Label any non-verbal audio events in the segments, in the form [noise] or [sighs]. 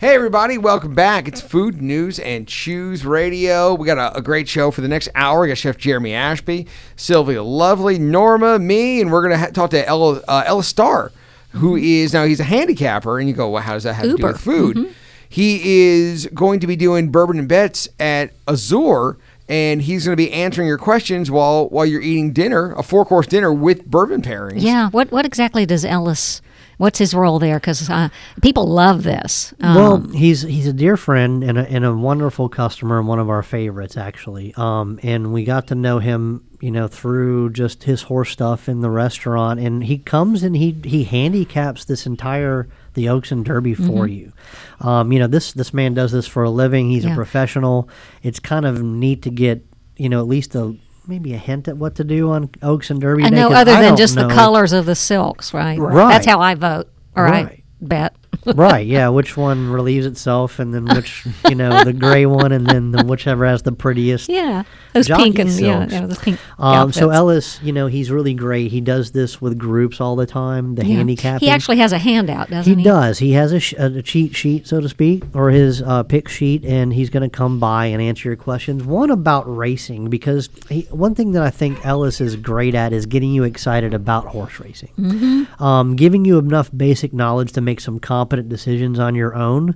Hey, everybody, welcome back. It's Food News and Chews Radio. We got a, a great show for the next hour. We got Chef Jeremy Ashby, Sylvia Lovely, Norma, me, and we're going to ha- talk to Ella, uh, Ellis Starr, who is now he's a handicapper. And you go, well, how does that have to do with food? He is going to be doing bourbon and bets at Azure. And he's going to be answering your questions while while you're eating dinner, a four course dinner with bourbon pairings. Yeah. What what exactly does Ellis? What's his role there? Because uh, people love this. Um, Well, he's he's a dear friend and a, and a wonderful customer and one of our favorites actually. Um, and we got to know him, you know, through just his horse stuff in the restaurant. And he comes and he he handicaps this entire the Oaks and Derby for you. Um, you know, this this man does this for a living. He's Yeah. a professional. It's kind of neat to get you know at least a maybe a hint at what to do on Oaks and Derby. I Day, know 'cause other I than don't just the colors of the silks, right? Right. That's how I vote. All right. Right. Bet. Right yeah which one relieves itself and then which you know the gray one and then the whichever has the prettiest Yeah. Those pink and yeah, silks. yeah, those pink. um so ellis you know he's really great he does this with groups all the time the Yeah. handicapping He actually has a handout, doesn't he he? does. He has a, sh- a cheat sheet, so to speak, or his uh, pick sheet, and he's going to come by and answer your questions. One about racing, because he, one thing that I think Ellis is great at is getting you excited about horse racing, Mm-hmm. um, giving you enough basic knowledge to make some competent decisions on your own,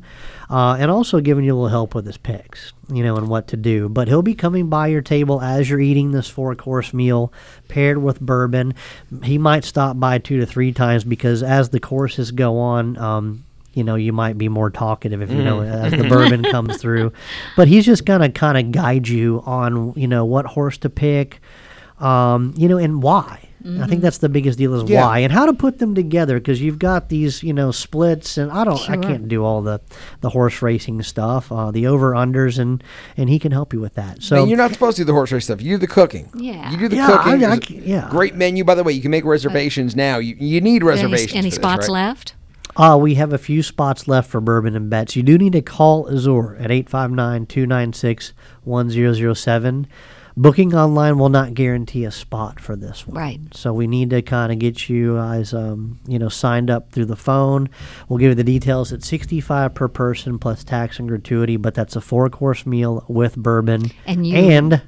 uh, and also giving you a little help with his picks, you know, and what to do. But he'll be coming by your table as you're eating this four course meal paired with bourbon. He might stop by two to three times because as the courses go on, um, you know, you might be more talkative if you know as the bourbon comes through. [laughs] But he's just gonna kind of guide you on, you know, what horse to pick, um, you know, and why. I think that's the biggest deal is Yeah. why and how to put them together because you've got these, you know, splits and I don't, I can't do all the the horse racing stuff, uh, the over unders, and and he can help you with that. So and you're not supposed to do the horse race stuff. You do the cooking. Yeah. You do the Yeah, cooking. I- I There's yeah. Great menu, by the way. You can make reservations now. You, you need reservations. Any, any for this, spots right? left? Uh, we have a few spots left for bourbon and bets. You do need to call Azure at 859-296-1007. Booking online will not guarantee a spot for this one. Right. So we need to kind of get you guys, um, you know, signed up through the phone. We'll give you the details. It's 65 per person plus tax and gratuity, but that's a four-course meal with bourbon And you- and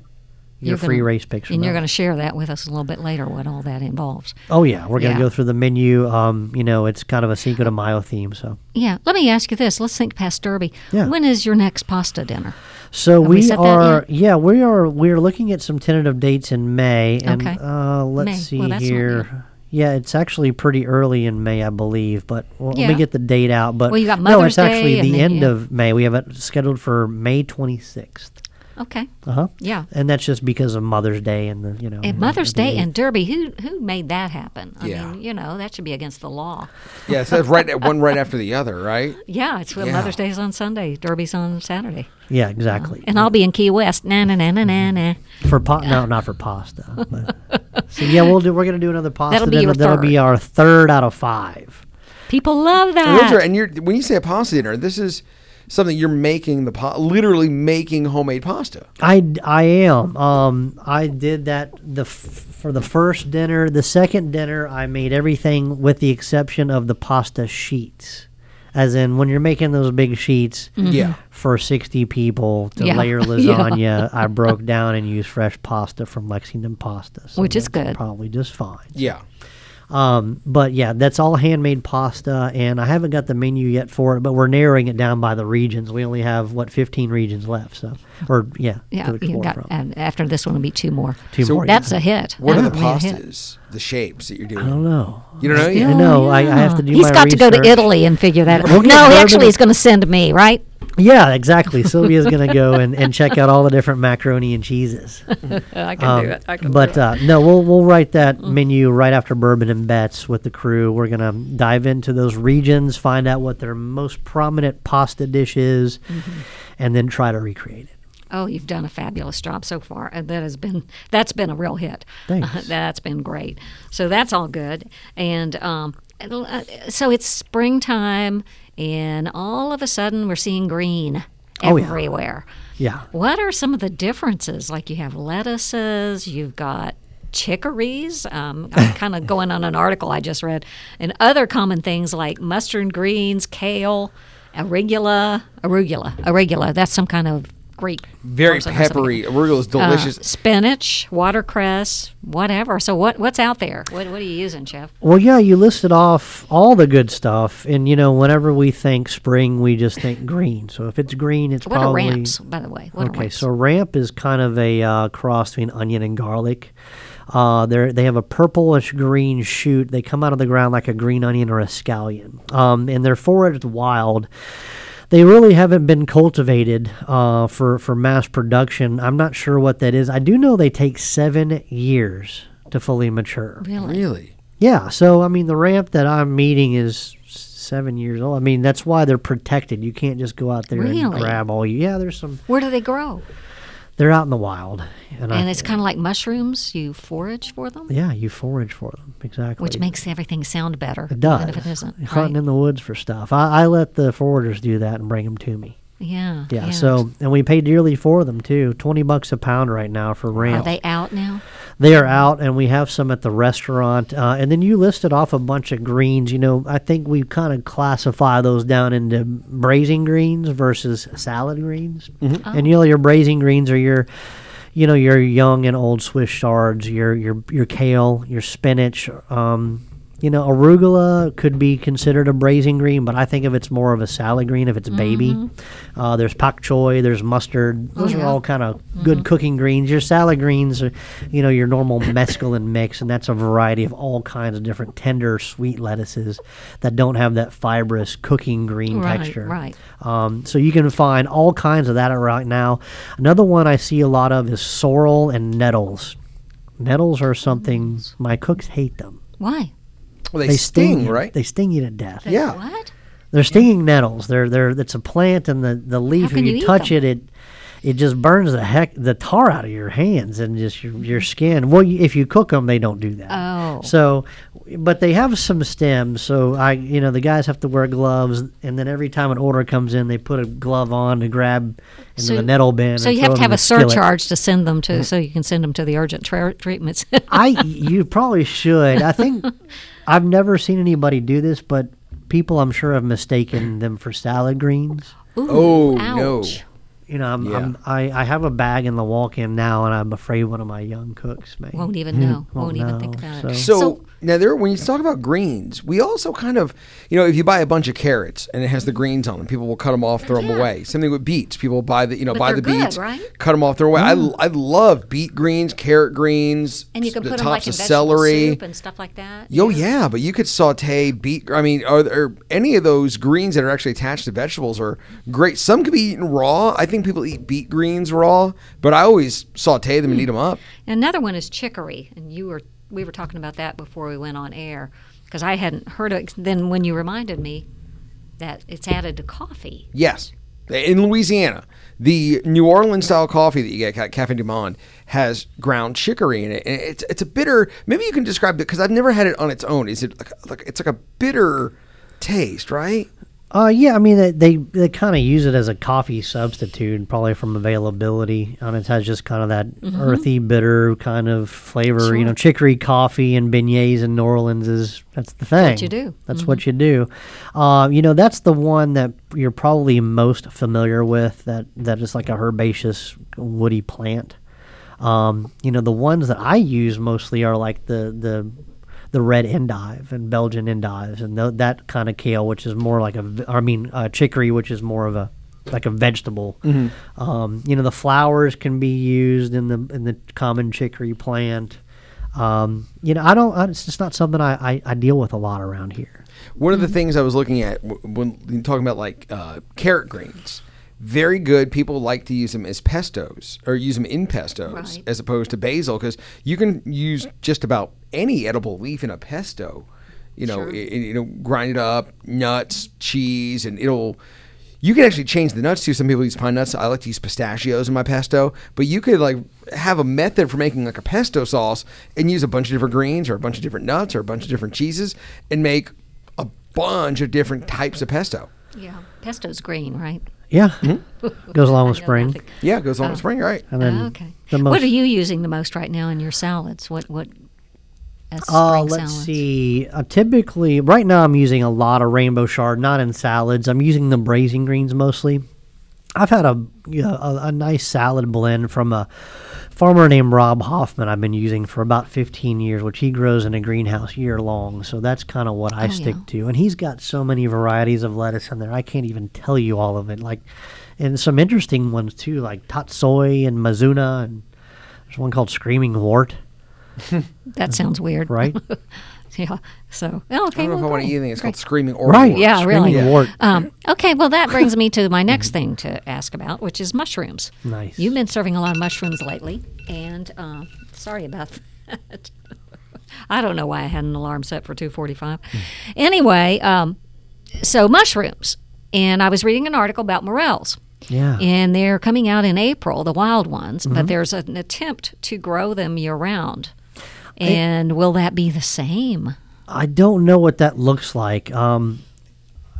your free gonna- race picks. And you're going to share that with us a little bit later, what all that involves. Oh yeah, we're gonna Yeah. go through the menu. Um, you know, it's kind of a Cinco de Mayo theme, so. Yeah. Let me ask you this. Let's think past Derby. Yeah. When is your next pasta dinner? So Have we we, are, yeah, we are. We're looking at some tentative dates in May, and Okay. uh, let's May. see Well, here. Yeah, it's actually pretty early in May, I believe. But well, let me get the date out. But Well, no, it's actually Day the end yeah. of May. We have it scheduled for May 26th. Okay. Uh huh. Yeah. And that's just because of Mother's Day and the you know. And Mother's the Day date. and Derby, who who made that happen? I Yeah. mean, you know, that should be against the law. Yeah, so it's right one right after the other, right? [laughs] Yeah, it's well, Yeah. Mother's Day's on Sunday, Derby's on Saturday. Yeah, exactly. And I'll be in Key West. Na na na na na na. For pa- no, not for pasta. But. [laughs] so yeah, we'll do. We're gonna do another pasta. That'll be dinner. your That'll be our third out of five. People love that. those are, and you're when you say a pasta dinner, this is something you're making the pa- literally making homemade pasta. I, I am. Um, I did that the f- for the first dinner. The second dinner, I made everything with the exception of the pasta sheets. As in, when you're making those big sheets Yeah. for 60 people to Yeah. layer [laughs] Yeah. lasagna, I broke down and used fresh pasta from Lexington Pasta. So Which is good. Probably just fine. Yeah. Um, but yeah, that's all handmade pasta, and I haven't got the menu yet for it. But we're narrowing it down by the regions. We only have what 15 regions left, so or yeah, yeah, to you explore got, from. and after this one will be two more. Two So more. That's a hit. What are the would be a hit. pastas? The shapes that you're doing? I don't know. You don't know I yet? know. I, I have to do. He's my got to go to. Italy and figure that out. We'll no, he actually and- is going to send me, right? Yeah, exactly. Sylvia's going to go and, and check out all the different macaroni and cheeses. [laughs] I can Um, but uh, no, we'll we'll write that menu right after bourbon and bets with the crew. We're gonna dive into those regions, find out what their most prominent pasta dish is, Mm-hmm. and then try to recreate it. Oh, you've done a fabulous job so far. and that has been that's been a real hit. Thanks. [laughs] that's been great. So that's all good. And um, uh, so it's springtime, and all of a sudden we're seeing green Oh, yeah. everywhere. Yeah. What are some of the differences? Like you have lettuces, you've got chicories. Um, I'm [laughs] kind of going on an article I just read, and other common things like mustard greens, kale, arugula, arugula, arugula. That's some kind of Greek. Very person or something. peppery. Arugula is Uh, delicious. spinach, watercress, whatever. So what what's out there? What what are you using, Chef? Well, yeah, you listed off all the good stuff, and you know, whenever we think spring, we just think green. So if it's green, it's What probably are ramps, by the way? What okay. So ramp is kind of a uh, cross between onion and garlic. Uh, they they have a purplish green shoot. They come out of the ground like a green onion or a scallion, um, and they're foraged wild. They really haven't been cultivated uh, for for mass production. I'm not sure what that is. I do know they take seven years to fully mature. really? really? Yeah, so I mean, the ramp that I'm meeting is seven years old. I mean, that's why they're protected. You can't just go out there and grab all you. Yeah, there's some. Where do they grow? They're out in the wild, and, I, it's kind of like mushrooms. You forage for them, yeah, you forage for them exactly. which makes everything sound better. it does. Even if it isn't. Hunting right? in the woods for stuff. I, I let the foragers do that and bring them to me. Yeah. Yeah, so and we pay dearly for them too. Twenty bucks a pound right now for Are they out now? They are out, and we have some at the restaurant. Uh, and then you listed off a bunch of greens. You know, I think we kind of classify those down into braising greens versus salad greens. And you know, your braising greens are your, you know, your young and old Swiss chards, your your your kale, your spinach. Um, you know, arugula could be considered a braising green, but I think of it's more of a salad green if it's baby. Uh, there's pak choi, there's mustard. Those are yeah. all kind of good cooking greens. Your salad greens are, you know, your normal [coughs] mesclun mix, and that's a variety of all kinds of different tender, sweet lettuces that don't have that fibrous cooking green Right, texture. right. Um, so you can find all kinds of that right now. Another one I see a lot of is sorrel and nettles. Nettles are something my cooks hate them. Why? Well, they, sting, you- right? They sting you to death. Yeah. What? They're stinging nettles. They're they're it's a plant and the the leaf. can if you, you touch them? it, it it just burns the heck the tar out of your hands and just your your skin. Well, you, if you cook them, they don't do that. Oh. So, but they have some stems. So I, you know, the guys have to wear gloves, and then every time an order comes in, they put a glove on to grab into So- the nettle bin. So and you have to have a the skillet. surcharge to send them to, so you can send them to the urgent tra- treatments. I [laughs] you probably should. I think [laughs] I've never seen anybody do this, but people I'm sure have mistaken them for salad greens. Ooh, Oh, no. You know, I'm, Yeah. I'm, I I have a bag in the walk-in now, and I'm afraid one of my young cooks may Won't even hmm. know. Won't Won't, even think know, about it. so- So, now there, when you talk about greens, we also kind of, you know, if you buy a bunch of carrots and it has the greens on them, people will cut them off, throw them away. Same thing with beets. People buy the, you know, But buy the good, beets, right? cut them off, throw away. I, mm. I love beet greens, carrot greens, and you can the put them like tops of celery. soup and stuff like that. Yo, yeah, but you could saute beet. I mean, are there any of those greens that are actually attached to vegetables are great? Some could be eaten raw. I think people eat beet greens raw, but I always saute them and hmm. eat them up. Another one is chicory, and you were we were talking about that before we went on air because I hadn't heard of it. Then when you reminded me that it's added to coffee, Yes. In Louisiana, the New Orleans style coffee that you get at Cafe Du Monde has ground chicory in it. And it's it's a bitter. Maybe you can describe it because I've never had it on its own. Is it like, like it's like a bitter taste, right? Uh, yeah, I mean they they, they kind of use it as a coffee substitute, probably from availability. And it has just kind of that earthy, bitter kind of flavor. You know, chicory coffee and beignets in New Orleans is that's the thing. what you do. That's what you do. Uh, you know, that's the one that you're probably most familiar with. That that is like a herbaceous, woody plant. Um, you know, the ones that I use mostly are like the the the red endive and Belgian endives and th- that kind of kale, which is more like a, v- I mean, uh, chicory, which is more of a like a vegetable. Um, you know, the flowers can be used in the in the common chicory plant. Um, you know, I don't. I, it's just not something I, I, I deal with a lot around here. One of the things I was looking at w- when talking about like uh, carrot greens, very good. People like to use them as pestos or use them in pestos Right. as opposed to basil because you can use just about any edible leaf in a pesto. You know, Sure. i- i- you know, grind it up, nuts, cheese, and it'll. You can actually change the nuts too. Some people use pine nuts. I like to use pistachios in my pesto, but you could like have a method for making like a pesto sauce and use a bunch of different greens or a bunch of different nuts or a bunch of different cheeses and make a bunch of different types of pesto. yeah, pesto's green, right? Yeah, mm-hmm. [laughs] goes along with spring. Yeah, it goes on with oh. spring, right? And then Oh, okay. the what are you using the most right now in your salads? What what as Uh, let's salads? see. Uh, typically, right now I'm using a lot of rainbow chard, not in salads. I'm using the braising greens mostly. I've had a, you know, a a nice salad blend from a farmer named Rob Hoffman. I've been using for about 15 years, which he grows in a greenhouse year long. So that's kind of what I Oh, stick yeah. to. And he's got so many varieties of lettuce in there. I can't even tell you all of it. Like, and some interesting ones too, like tatsoi and mizuna, and there's one called screaming wart. [laughs] That sounds weird, Right. [laughs] yeah. So oh, okay. I don't know if I well, want to eat anything. It's great. called screaming or Right. Yeah, really. Screaming Yeah. wart. Um, okay, well, that brings me to my next thing to ask about, which is mushrooms. Nice. You've been serving a lot of mushrooms lately, and uh, sorry about that. [laughs] I don't know why I had an alarm set for 2:45. Anyway, um, so mushrooms, and I was reading an article about morels. Yeah. And they're coming out in April, the wild ones, Mm-hmm. but there's an attempt to grow them year round. And will that be the same? I don't know what that looks like. Um,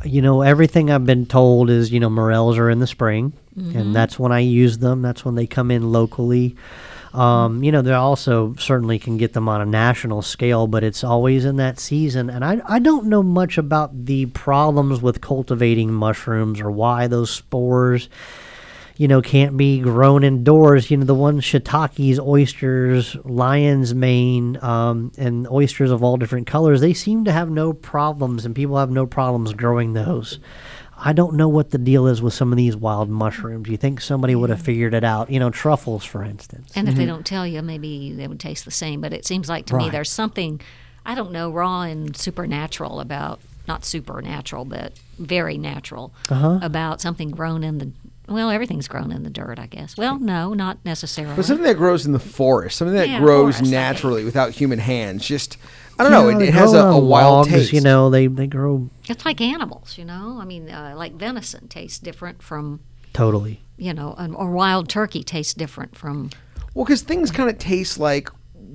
you know, everything I've been told is, you know, morels are in the spring, and that's when I use them. That's when they come in locally. Um, you know, they also certainly can get them on a national scale, but it's always in that season. And I, I don't know much about the problems with cultivating mushrooms or why those spores you know, can't be grown indoors. You know, the ones shiitakes, oysters, lion's mane, um, and oysters of all different colors, they seem to have no problems, and people have no problems growing those. I don't know what the deal is with some of these wild mushrooms. You think somebody would have figured it out? You know, truffles, for instance. And if they don't tell you, maybe they would taste the same. But it seems like to me there's something, I don't know, raw and supernatural about, not supernatural, but very natural Uh-huh. about something grown in the, well, everything's grown in the dirt, I guess. Well, no, not necessarily. But something that grows in the forest, something that Yeah, grows forest, okay. naturally without human hands, just I don't know. Yeah, It, it has a, a wild logs, taste. You know, they, they grow it's like animals, you know? I mean, uh, like venison tastes different from, totally. you know, or wild turkey tastes different from, Well, because things kind of taste like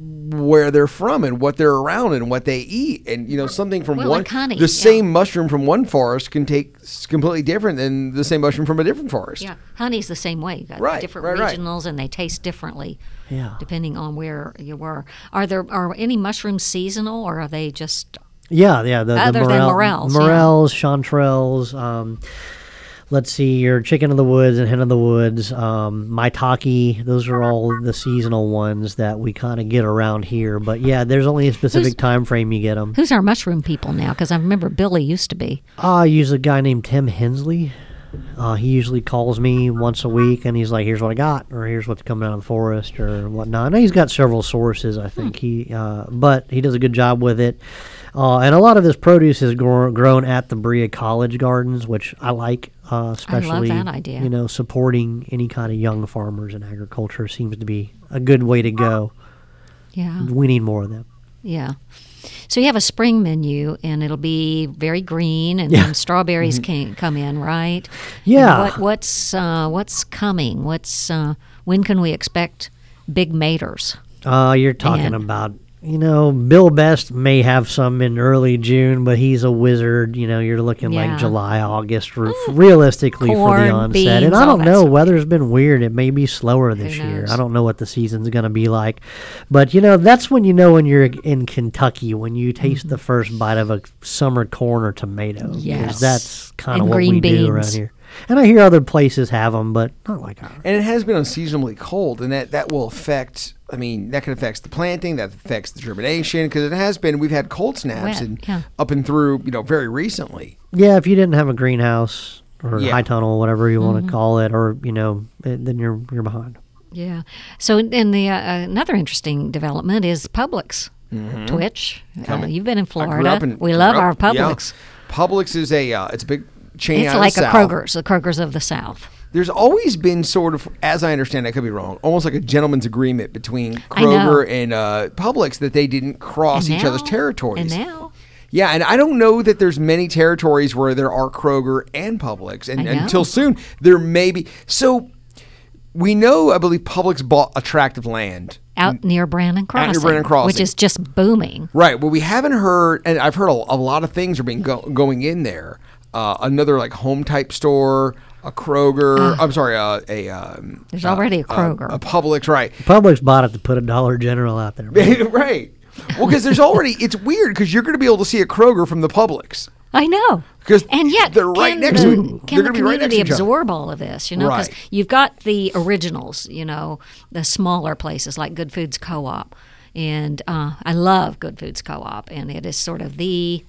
where they're from and what they're around and what they eat, and you know something from Well, one like honey, the yeah. same mushroom from one forest can take completely different than the same mushroom from a different forest. yeah, honey's the same way. You got Right, different right, right. regionals and they taste differently. Yeah. depending on where you were. Are there are any mushrooms seasonal, or are they just Yeah, yeah. The, Other the than morel, morels, yeah. morels, chanterelles. Um, let's see, your chicken of the woods and hen of the woods, um, maitake. Those are all the seasonal ones that we kind of get around here. But yeah, there's only a specific time frame you get them. who's our mushroom people now? Because I remember Billy used to be. I use a guy named Tim Hensley. Uh, he usually calls me once a week, and he's like, "Here's what I got," or "Here's what's coming out of the forest," or whatnot. And he's got several sources, I think. He, uh, but he does a good job with it. Uh, and a lot of his produce is gro- grown at the Berea College Gardens, which I like, uh, especially. that idea. You know, supporting any kind of young farmers in agriculture seems to be a good way to go. Yeah, We need more of them. yeah. So you have a spring menu, and it'll be very green, and then strawberries can come in, right? Mm-hmm. Yeah. What, what's uh, what's coming? What's uh, when can we expect big maters? Uh, you're talking And- about, you know, Bill Best may have some in early June, but he's a wizard. You know, you're looking Yeah. like July, August, r- realistically for the onset. beans, and I don't know, of weather's been weird. It may be slower this year. I don't know what the season's going to be like. But, you know, that's when you know when you're in Kentucky, when you taste the first bite of a summer corn or tomato. Mm-hmm. Yes. that's kind of what green we do around here. And I hear other places have them, but not like ours. And it has been unseasonably cold, and that, that will affect. I mean, that can affect the planting, that affects the germination, because it has been. We've had cold snaps Wet, and yeah. up and through, you know, very recently. Yeah, if you didn't have a greenhouse or Yeah. high tunnel, whatever you Mm-hmm. want to call it, or you know, then you're you're behind. Yeah. So, and the uh, another interesting development is Publix. Twitch. Uh, Coming. you've been in Florida. in- we love up- our yeah. Publix. Publix is a uh, it's a big chain. It's like a South. Kroger's, the Kroger's of the South. There's always been sort of, as I understand, I could be wrong, almost like a gentleman's agreement between Kroger and uh, Publix that they didn't cross And each other's territories. And now, Yeah, and I don't know that there's many territories where there are Kroger and Publix, and until soon there may be. So we know, I believe, Publix bought a tract of land. out near Brannon Crossing, Brannon Crossing. which is just booming. Right. Well, we haven't heard, and I've heard a, a lot of things are being go, going in there. Uh, another like home type store, a Kroger. I'm sorry, uh, a um, There's already a Kroger. a Publix. Right. Publix bought it to put a Dollar General out there. man. [laughs] right. Well, because there's already it's weird because you're going to be able to see a Kroger from the Publix. I know. 'Cause and yet they're right can next the, to it. Can They're the gonna be right next community to each other. absorb all of this? You know, because Right. you've got the originals. You know, the smaller places like Good Foods Co-op, and uh, I love Good Foods Co-op, and it is sort of the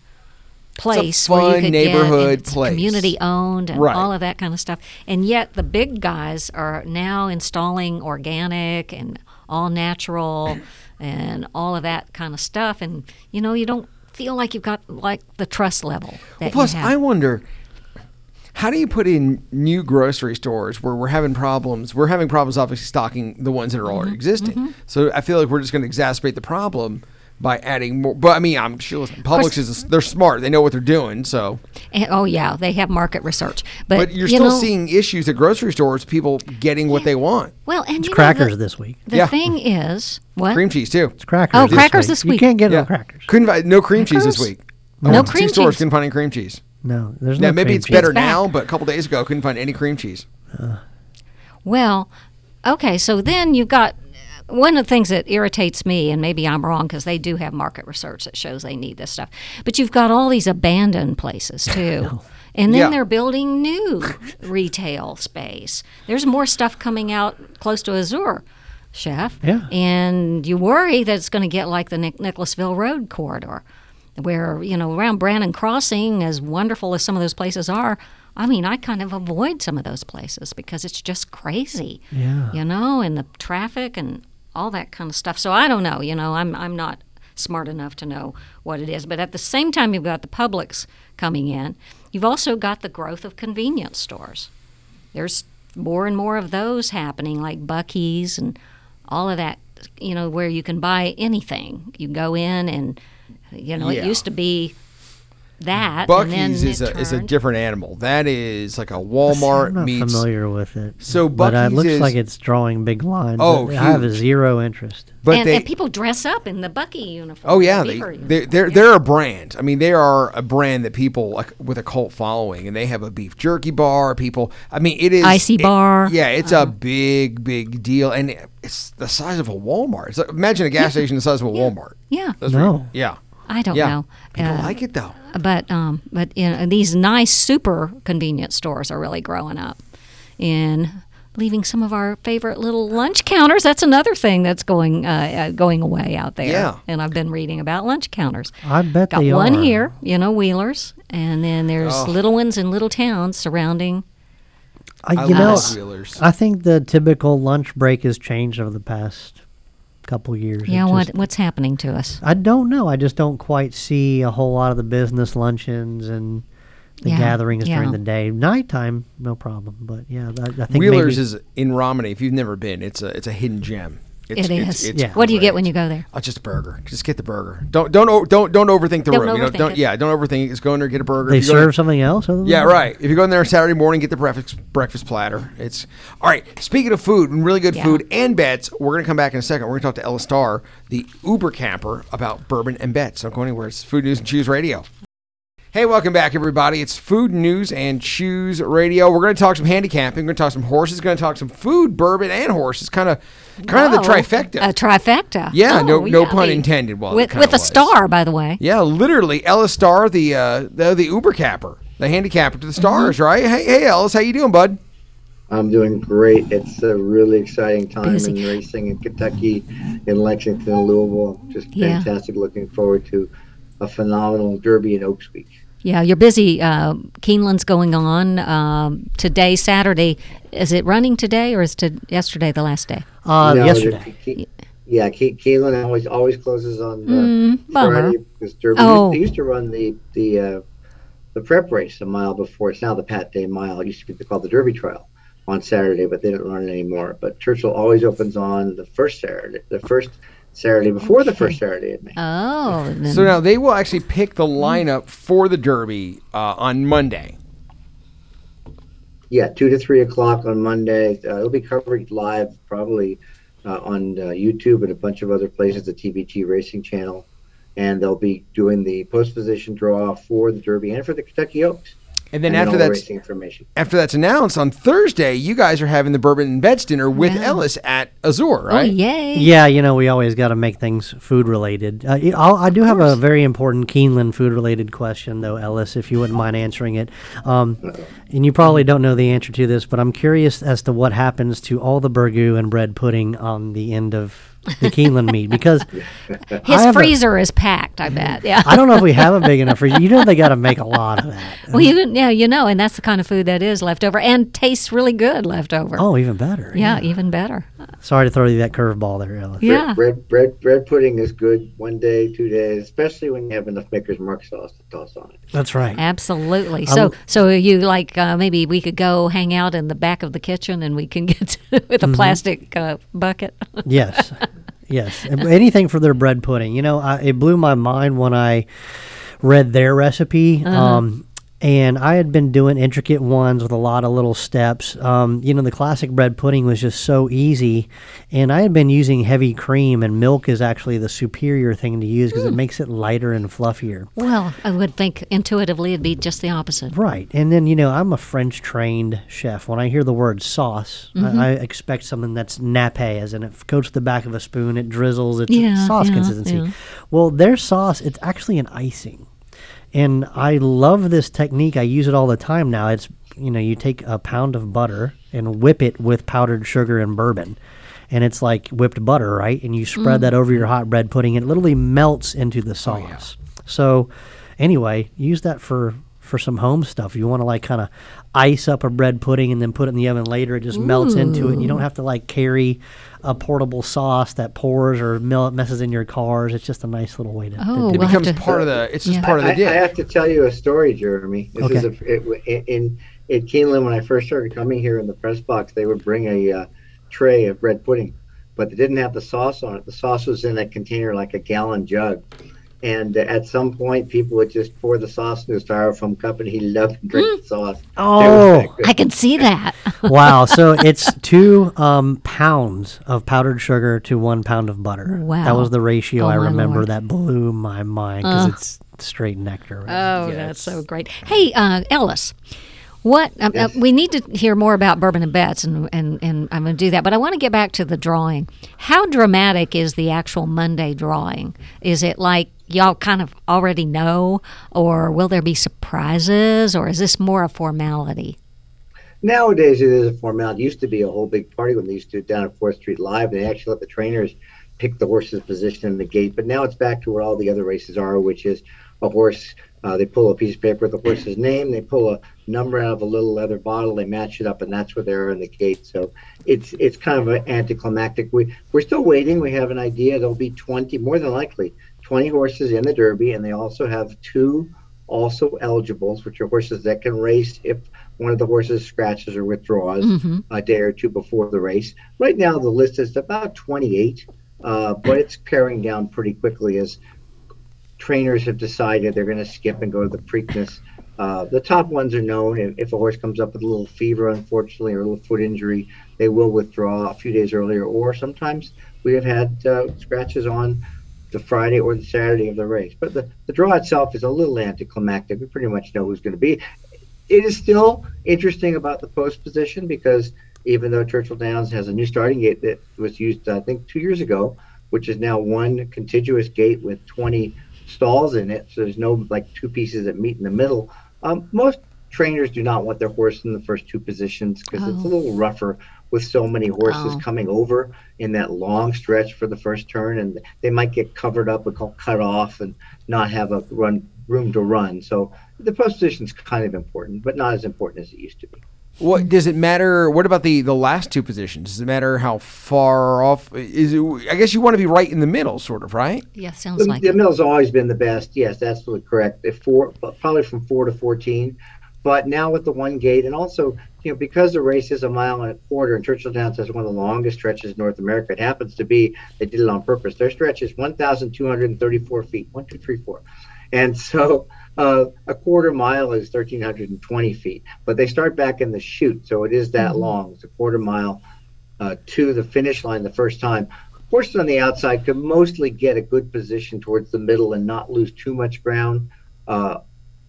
place where you fun could neighborhood get community owned and Right. all of that kind of stuff. And yet the big guys are now installing organic and all natural [coughs] and all of that kind of stuff. And you know, you don't feel like you've got like the trust level. That Well, plus, you have. I wonder how do you put in new grocery stores where we're having problems? We're having problems, obviously, stocking the ones that are Mm-hmm. already existing. So I feel like we're just going to exacerbate the problem by adding more. But I mean, I'm sure listen, Publix is they're smart; they know what they're doing. So, And- oh yeah, they have market research, but, but you're you still know, seeing issues at grocery stores, people getting what they want. well, and you know, Crackers the, this week. The Yeah. thing [laughs] is, what Cream cheese too. It's crackers. Oh, this crackers week. this You week. can't get Yeah, no crackers. Couldn't find no cream cheese this week. No I went cream two stores couldn't find any cream cheese. No, there's Now no. maybe cream it's cheese. better It's now, but a couple days ago, I couldn't find any cream cheese. Well, okay, so then you've got one of the things that irritates me, and maybe I'm wrong because they do have market research that shows they need this stuff, but you've got all these abandoned places [laughs] too. And then Yeah. they're building new retail space. There's more stuff coming out close to Azure, chef. Yeah. And you worry that it's going to get like the Nic- Nicholasville Road corridor, where, you know, around Brannon Crossing, as wonderful as some of those places are, I mean, I kind of avoid some of those places because it's just crazy. Yeah. You know, and the traffic and all that kind of stuff. So I don't know, you know, I'm I'm not smart enough to know what it is. But at the same time you've got the Publix coming in, you've also got the growth of convenience stores. There's more and more of those happening, like Buc-ee's and all of that, you know, where you can buy anything. You go in and, you know, Yeah. it used to be that. and Buc-ee's is it a, is a different animal. That is like a Walmart I'm not meets. familiar with it. So but uh, it looks is- like it's drawing big lines. Oh, I have a zero interest. But and, they, and people dress up in the Buc-ee uniform. oh yeah, the they Beaver they uniform. they're they're a brand. I mean, they are a brand that people like with a cult following, and they have a beef jerky bar. People, I mean, it is Icy it- bar. yeah, it's a big big deal, and it's the size of a Walmart. It's like, imagine a gas station the size of a Walmart. Yeah, That's No. pretty- yeah, I don't yeah. know. People Uh, like it though. but um, but you know, these nice super convenience stores are really growing up, and leaving some of our favorite little lunch counters. That's another thing that's going uh, uh, going away out there. Yeah. and I've been reading about lunch counters. I bet Got they one are. here, you know, Wheelers, and then there's Oh. little ones in little towns surrounding. I, I know, love Wheelers. I think the typical lunch break has changed over the past couple years. It Yeah, what just- what's happening to us? I don't know. I just don't quite see a whole lot of the business luncheons and the Yeah, gatherings during the day. Nighttime, no problem. But yeah, I, I think Wheelers maybe, is in Romany. If you've never been, it's a it's a hidden gem. It's, It it's- is. it's Yeah. What do you get when you go there? Oh, just a burger. Just get the burger. Don't don't o- don't don't overthink the Don't room. You know, overthink don't it. yeah, don't overthink it. Just go in there, get a burger. they If you go serve there- something else. Yeah, that? right. If you go in there Saturday morning, get the breakfast breakfast platter. It's all right. Speaking of food and really good Yeah. food and bets, we're gonna come back in a second. We're gonna talk to Ellis Starr, the Uber capper, about bourbon and bets. Don't go anywhere. It's Food News and Chews Radio. Hey, welcome back, everybody. It's Food News and Chews Radio. We're going to talk some handicapping. We're going to talk some horses. We're going to talk some food, bourbon, and horses. Kind of, kind of the trifecta. A trifecta. Yeah, no- Oh, no yeah, pun the- intended. Well, with with a was. star, by the way. Yeah, literally, Ellis Starr, the uh, the, the Uber capper, the handicapper to the stars, Mm-hmm. right? Hey, hey, Ellis, how you doing, bud? I'm doing great. It's a really exciting time Busy. in racing in Kentucky, in Lexington, Louisville. Just Yeah. fantastic. Looking forward to a phenomenal Derby and Oaks Week. Yeah, you're busy. Uh, Keeneland's going on um, today, Saturday. Is it running today, or is to yesterday the last day? Uh, No, yesterday. Ke- yeah, Ke- Keeneland always always closes on the Mm. Friday because Derby. Oh. They used to run the the uh, the prep race a mile before. It's now the Pat Day Mile. It used to be called the Derby Trial on Saturday, but they don't run it anymore. But Churchill always opens on the first Saturday, the first Saturday before the first Saturday in May. Oh, So now they will actually pick the lineup for the Derby uh, on Monday. Yeah, two to three o'clock on Monday. Uh, it'll be covered live, probably uh, on uh, YouTube and a bunch of other places, the TVG Racing Channel, and they'll be doing the post position draw for the Derby and for the Kentucky Oaks. And then all after the that's information. after that's announced on Thursday, you guys are having the bourbon and bets dinner with Yeah. Ellis at Azure, Oh, right? yay. Yeah, you know, we always got to make things food related. Uh, y- I'll, I do have a very important Keeneland food related question, though, Ellis, if you wouldn't mind answering it. Um, and you probably don't know the answer to this, but I'm curious as to what happens to all the burgoo and bread pudding on the end of the Keeneland meet because [laughs] His have a- freezer is packed, I bet. Yeah. I don't know if we have a big enough freezer. You know, they got to make a lot of that. well, you, yeah, you know, and that's the kind of food that is left over and tastes really good left over. Oh, even better. yeah, even better. Sorry to throw you that curveball there, Ellis. Yeah. Bread, bread, bread pudding is good one day, two days, especially when you have enough Maker's Mark sauce to toss on it. That's right. Absolutely. So, so you like uh, maybe we could go hang out in the back of the kitchen and we can [laughs] get with a Mm-hmm. plastic uh, bucket. [laughs] yes, yes. Anything for their bread pudding. You know, I, it blew my mind when I read their recipe. Um, and I had been doing intricate ones with a lot of little steps. Um, you know, the classic bread pudding was just so easy, and I had been using heavy cream, and milk is actually the superior thing to use because it makes it lighter and fluffier. well, I would think intuitively it'd be just the opposite. Right. And then, you know, I'm a French trained chef. When I hear the word sauce, Mm-hmm. I, I expect something that's nappe, as in it goes to the back of a spoon, it drizzles, it's Yeah, sauce yeah, consistency. yeah. Well, their sauce, it's actually an icing. And I love this technique. I use it all the time now. It's, you know, you take a pound of butter and whip it with powdered sugar and bourbon. And it's like whipped butter, right? And you spread Mm. that over your hot bread pudding. It literally melts into the sauce. So, anyway, use that for for some home stuff. You want to like kind of ice up a bread pudding and then put it in the oven later. It just melts into it. And You don't have to like carry a portable sauce that pours or mel- messes in your cars. It's just a nice little way to. to Oh, do It We'll becomes to- part of the. It's just part of the I, I have to tell you a story, Jeremy. This is Okay. a, it, in in Keeneland when I first started coming here in the press box. They would bring a uh, tray of bread pudding, but they didn't have the sauce on it. The sauce was in a container like a gallon jug. And uh, at some point, people would just pour the sauce in a styrofoam cup and he loved up and drink the sauce. Oh. I can see that. [laughs] wow. So [laughs] it's two um, pounds of powdered sugar to one pound of butter. Wow, That was the ratio Oh, I remember. Lord. That blew my mind because it's straight nectar. Right? Oh, that's so great. Hey, uh, Ellis, what um, Yes. uh, we need to hear more about bourbon and bets, and, and, and I'm going to do that. But I want to get back to the drawing. How dramatic is the actual Monday drawing? Is it like y'all kind of already know, or will there be surprises, or is this more a formality? Nowadays, it is a formality. It used to be a whole big party when they used to do it down at Fourth Street Live. They actually let the trainers pick the horse's position in the gate. But now it's back to where all the other races are, which is a horse. Uh, they pull a piece of paper with the horse's name. They pull a number out of a little leather bottle. They match it up, and that's where they are in the gate. So it's it's kind of an anticlimactic. We we're still waiting. We have an idea. There'll be twenty, more than likely, twenty horses in the Derby, and they also have two also eligibles, which are horses that can race if one of the horses scratches or withdraws a day or two before the race. Right now, the list is about 28, uh, but it's paring down pretty quickly as trainers have decided they're going to skip and go to the Preakness. Uh, the top ones are known. If, if a horse comes up with a little fever, unfortunately, or a little foot injury, they will withdraw a few days earlier. Or sometimes we have had uh, scratches on the Friday or the Saturday of the race. But the, the draw itself is a little anticlimactic. We pretty much know who's going to be. It is still interesting about the post position because even though Churchill Downs has a new starting gate that was used, I think, two years ago, which is now one contiguous gate with 20 stalls in it, so there's no like two pieces that meet in the middle. Um, most trainers do not want their horse in the first two positions because it's a Oh. little rougher with so many horses Oh. coming over in that long stretch for the first turn, and they might get covered up, and call cut off, and not have a run room to run. So the post position is kind of important, but not as important as it used to be. What does it matter? What about the the last two positions? Does it matter how far off? Is it? I guess you want to be right in the middle, sort of, right? Yeah, sounds The, like the it. middle's always been the best. Yes, absolutely correct. If four, probably from four to fourteen. But now with the one gate, and also you know because the race is a mile and a quarter, and Churchill Downs has one of the longest stretches in North America. It happens to be they did it on purpose. Their stretch is one thousand two hundred and thirty-four feet. One, two, three, four, and so uh, a quarter mile is thirteen hundred and twenty feet. But they start back in the chute, so it is that long. It's a quarter mile uh, to the finish line the first time. Horses on the outside could mostly get a good position towards the middle and not lose too much ground uh,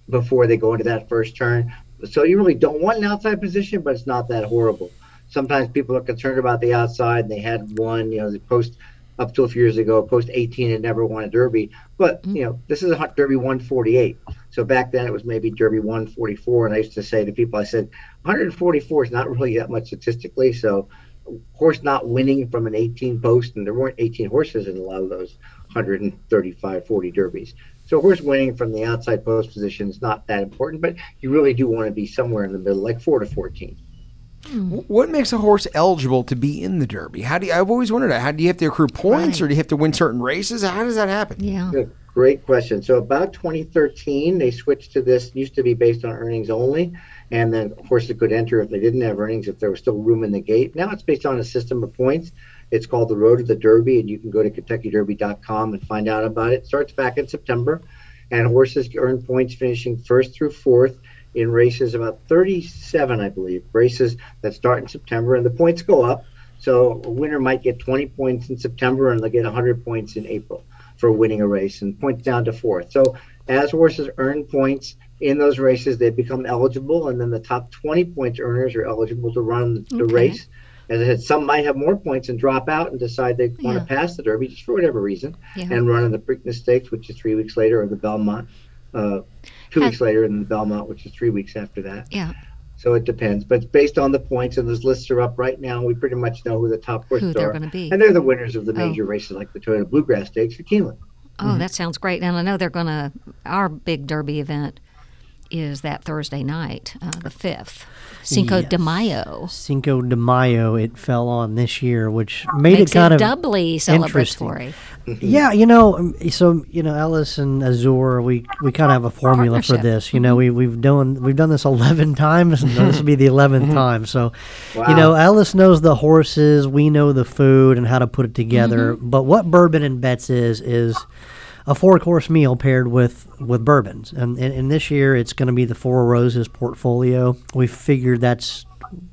before they go into that first turn. so you really don't want an outside position, but it's not that horrible. Sometimes people are concerned about the outside, and they had one, you know, the post up to a few years ago, post 18 and never won a Derby. But mm-hmm. you know, this is a Derby 148. So back then it was maybe Derby 144, and I used to say to people, I said 144 is not really that much statistically. So horse not winning from an 18 post, and there weren't 18 horses in a lot of those 135, 40 derbies. So horse winning from the outside post position is not that important, but you really do want to be somewhere in the middle, like four to 14. Hmm. What makes a horse eligible to be in the Derby? How do you, I've always wondered that. How do you have to accrue points, Right. or do you have to win certain races? How does that happen? Yeah. Good. Great question. So about 2013, they switched to this. Used to be based on earnings only, and then horses could enter if they didn't have earnings, if there was still room in the gate. Now it's based on a system of points. It's called the Road to the Derby, and you can go to KentuckyDerby.com and find out about it. It starts back in September, and horses earn points finishing first through fourth in races about 37, I believe, races that start in September, and the points go up. So a winner might get 20 points in September, and they'll get 100 points in April for winning a race, and points down to fourth. So as horses earn points in those races, they become eligible, and then the top 20 points earners are eligible to run the Okay. race. As I said, some might have more points and drop out and decide they want Yeah. to pass the Derby just for whatever reason, Yeah. and run in the Preakness Stakes, which is three weeks later, or the Belmont, uh, two Has- weeks later, in the Belmont, which is three weeks after that. Yeah. So it depends, but based on the points, and those lists are up right now. We pretty much know who the top horses Who they're are, going to be. and they're the winners of the Oh. major races like the Toyota Bluegrass Stakes or Keeneland. Oh, that sounds great. And I know they're going to, our big Derby event is that Thursday night, uh, the 5th, Cinco de Mayo. Cinco de Mayo it fell on this year, which made Makes it kind of doubly interesting. celebratory. Yeah, you know, um, so you know, Ellis and Azure, we we kind of have a formula for this. You know, we we've done we've done this [laughs] eleven times, and this will be the eleventh time. So, you know, Ellis knows the horses, we know the food and how to put it together. But what bourbon and bets is is a four course meal paired with with bourbons, and and, and this year it's going to be the Four Roses portfolio. We figured that's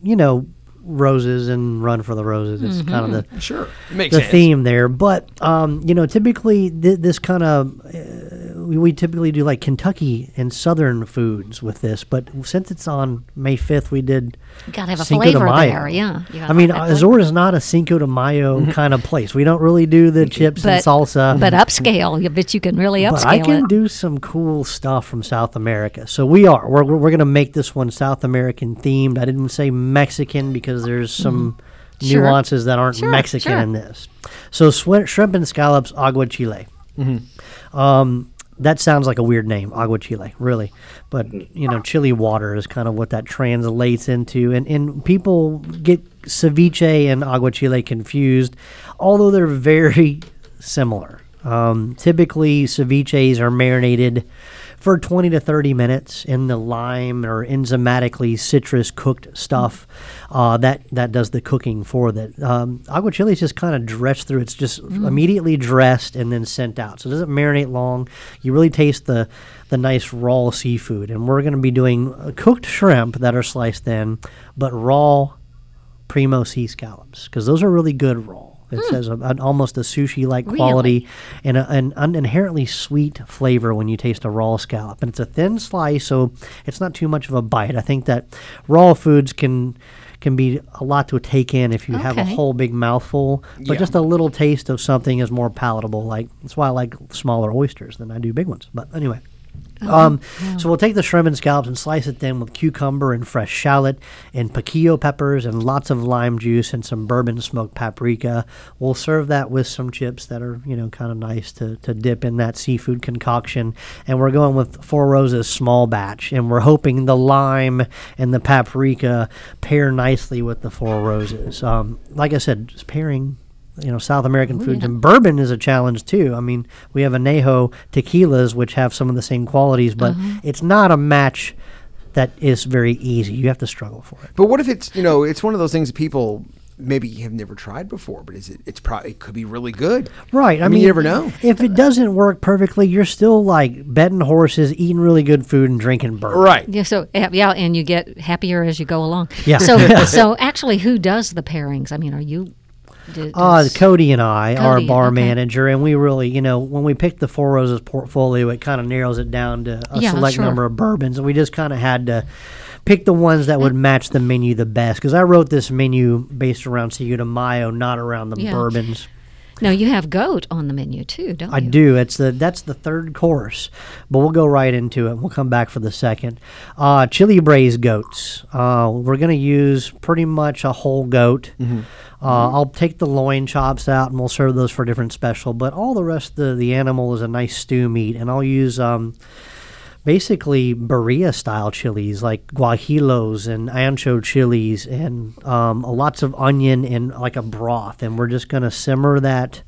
you know roses and run for the roses. It's kind of the Sure, it makes the sense. theme there. But um, you know, typically th- this kind of uh, we, we typically do like Kentucky and Southern foods with this. But since it's on May fifth, we did. Got to have a Cinco de flavor Mayo. there. Yeah. I mean, have that flavor. Azure is not a Cinco de Mayo kind of place. We don't really do the chips and salsa. But upscale, you bet you can really upscale But I can it. do some cool stuff from South America. So we are. We're, we're, we're going to make this one South American themed. I didn't say Mexican because there's some Mm-hmm. Sure. nuances that aren't Sure, Mexican sure. in this. So swi- shrimp and scallops agua chile. Mm-hmm. Um, that sounds like a weird name, agua chile, really. But you know, chili water is kind of what that translates into, and and people get ceviche and agua chile confused, although they're [laughs] very similar. Um, typically, ceviches are marinated for 20 to 30 minutes in the lime or enzymatically citrus cooked stuff. Uh, that that does the cooking for that. Um, agua chile is just kind of dressed through. It's just immediately dressed and then sent out. So it doesn't marinate long. You really taste the the nice raw seafood. And we're going to be doing uh, cooked shrimp that are sliced thin, but raw primo sea scallops because those are really good raw. It hmm. says a, an, almost a sushi like Really? quality and a, an, an inherently sweet flavor when you taste a raw scallop. And it's a thin slice, so it's not too much of a bite. I think that raw foods can can be a lot to take in if you have a whole big mouthful, but Yeah. just a little taste of something is more palatable. Like that's why I like smaller oysters than I do big ones. But anyway. Um, So we'll take the shrimp and scallops and slice it thin with cucumber and fresh shallot and piquillo peppers and lots of lime juice and some bourbon smoked paprika. We'll serve that with some chips that are you know kind of nice to, to dip in that seafood concoction. And we're going with Four Roses small batch, and we're hoping the lime and the paprika pair nicely with the Four Roses. Um, like I said, just pairing you know South American oh, foods and bourbon is a challenge too. I mean, we have anejo tequilas which have some of the same qualities, but uh-huh. it's not a match that is very easy. You have to struggle for it. But what if it's you know it's one of those things that people maybe have never tried before, but is it? It's probably it could be really good. Right. I, I mean, you never know. If it doesn't work perfectly, you're still like betting horses, eating really good food, and drinking bourbon. Right. Yeah, so yeah, yeah, and you get happier as you go along. Yeah. So, [laughs] so actually, who does the pairings? I mean, are you? Do- Uh, Cody and I, Cody, bar okay. manager, and we really, you know, when we picked the Four Roses portfolio, it kind of narrows it down to a Yeah, select sure. number of bourbons, and we just kind of had to pick the ones that would match the menu the best. Because I wrote this menu based around Cinco de Mayo, not around the Yeah. bourbons. No, you have goat on the menu too, don't I you? I do. It's the that's the third course, but we'll go right into it. We'll come back for the second. Uh, chili braised goats. Uh, we're gonna use pretty much a whole goat. Uh, I'll take the loin chops out and we'll serve those for a different special. But all the rest of the, the animal is a nice stew meat, and I'll use um, basically birria style chilies like guajillos and ancho chilies and um, lots of onion and like a broth. And we're just going to simmer that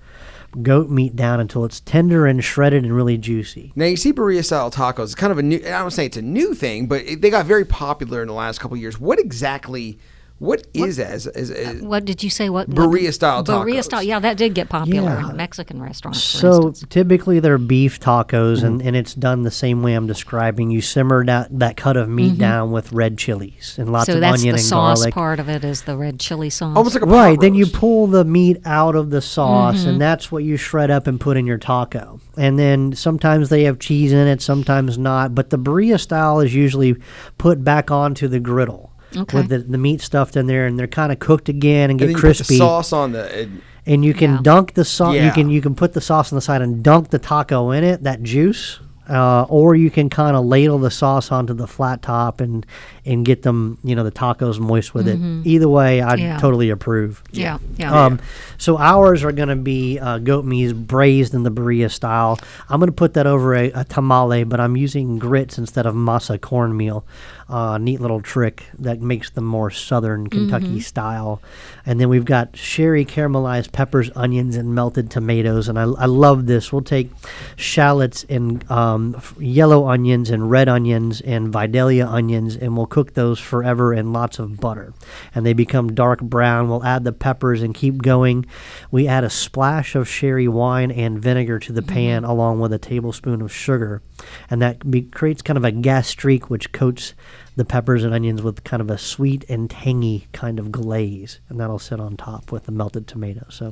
goat meat down until it's tender and shredded and really juicy. Now you see birria style tacos. It's kind of a new. I don't say it's a new thing, but it, they got very popular in the last couple years. What exactly? What is as as, as What did you say? What birria style birria tacos. style. Yeah, that did get popular Yeah. in Mexican restaurants. For So instance. typically they're beef tacos, and, mm-hmm. and it's done the same way I'm describing. You simmer that, that cut of meat mm-hmm. down with red chilies and lots so of that's onion the and sauce part of it is the red chili sauce. almost like a Right, pot then you pull the meat out of the sauce, Mm-hmm. and that's what you shred up and put in your taco. And then sometimes they have cheese in it, sometimes not. But the birria style is usually put back onto the griddle Okay. with the, the meat stuffed in there, and they're kind of cooked again and and get then you put crispy. the sauce on the. And you can Yeah. dunk the sauce. You can you can put the sauce on the side and dunk the taco in it, that juice. Uh, or you can kind of ladle the sauce onto the flat top and and get them, you know, the tacos moist with it. Either way, I Yeah. totally approve. yeah, yeah. Um, so ours are going to be uh, goat meat braised in the birria style. I'm going to put that over a, a tamale, but I'm using grits instead of masa cornmeal. Uh, neat little trick that makes them more southern Kentucky style. And then we've got sherry caramelized peppers, onions, and melted tomatoes. And I, I love this. We'll take shallots and um, f- yellow onions and red onions and Vidalia onions, and we'll cook those forever in lots of butter. And they become dark brown. We'll add the peppers and keep going. We add a splash of sherry wine and vinegar to the pan, along with a tablespoon of sugar. And that be, creates kind of a gastrique, which coats the peppers and onions with kind of a sweet and tangy kind of glaze. And that'll sit on top with the melted tomato. So,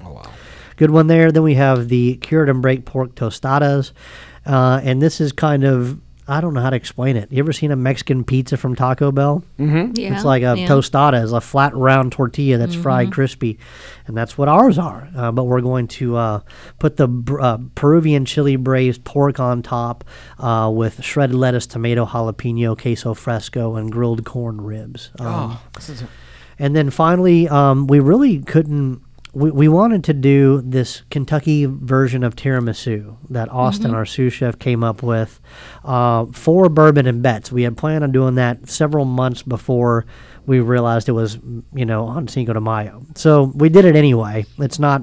good one there. Then we have the cured and break pork tostadas. Uh, and this is kind of, I don't know how to explain it. You ever seen a Mexican pizza from Taco Bell? yeah, It's like a yeah. tostada, is a flat round tortilla that's Mm-hmm. fried crispy, and that's what ours are. Uh, but we're going to uh, put the uh, Peruvian chili braised pork on top uh, with shredded lettuce, tomato, jalapeno, queso fresco, and grilled corn ribs. Um, Oh, this is- and then finally, um, we really couldn't. We, we wanted to do this Kentucky version of tiramisu that Austin, our sous chef, came up with uh, for Bourbon and Bets. We had planned on doing that several months before we realized it was, you know, on Cinco de Mayo. So we did it anyway. It's not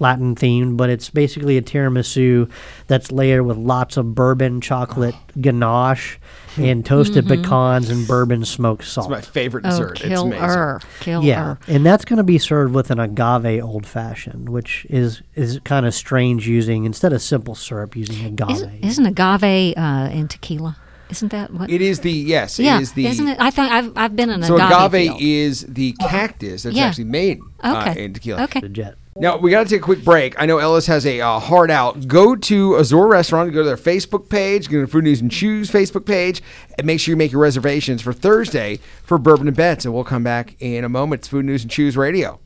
Latin themed, but it's basically a tiramisu that's layered with lots of bourbon chocolate [sighs] ganache and toasted pecans and bourbon smoked salt. it's my favorite dessert. Oh, dessert. it's amazing. killer, killer. Yeah, and that's going to be served with an agave old fashioned, which is is kind of strange using instead of simple syrup using agave. Isn't, isn't agave uh, in tequila? Isn't that what? It is the yes. yeah, it is the isn't it? I think I've I've been in so agave. agave field. is the cactus that's Yeah. actually made uh, in tequila. Okay. Now we got to take a quick break. I know Ellis has a uh, heart out. Go to Azure Restaurant. Go to their Facebook page. Go to Food News and Chews Facebook page, and make sure you make your reservations for Thursday for Bourbon and Bets. And we'll come back in a moment. It's Food News and Chews Radio.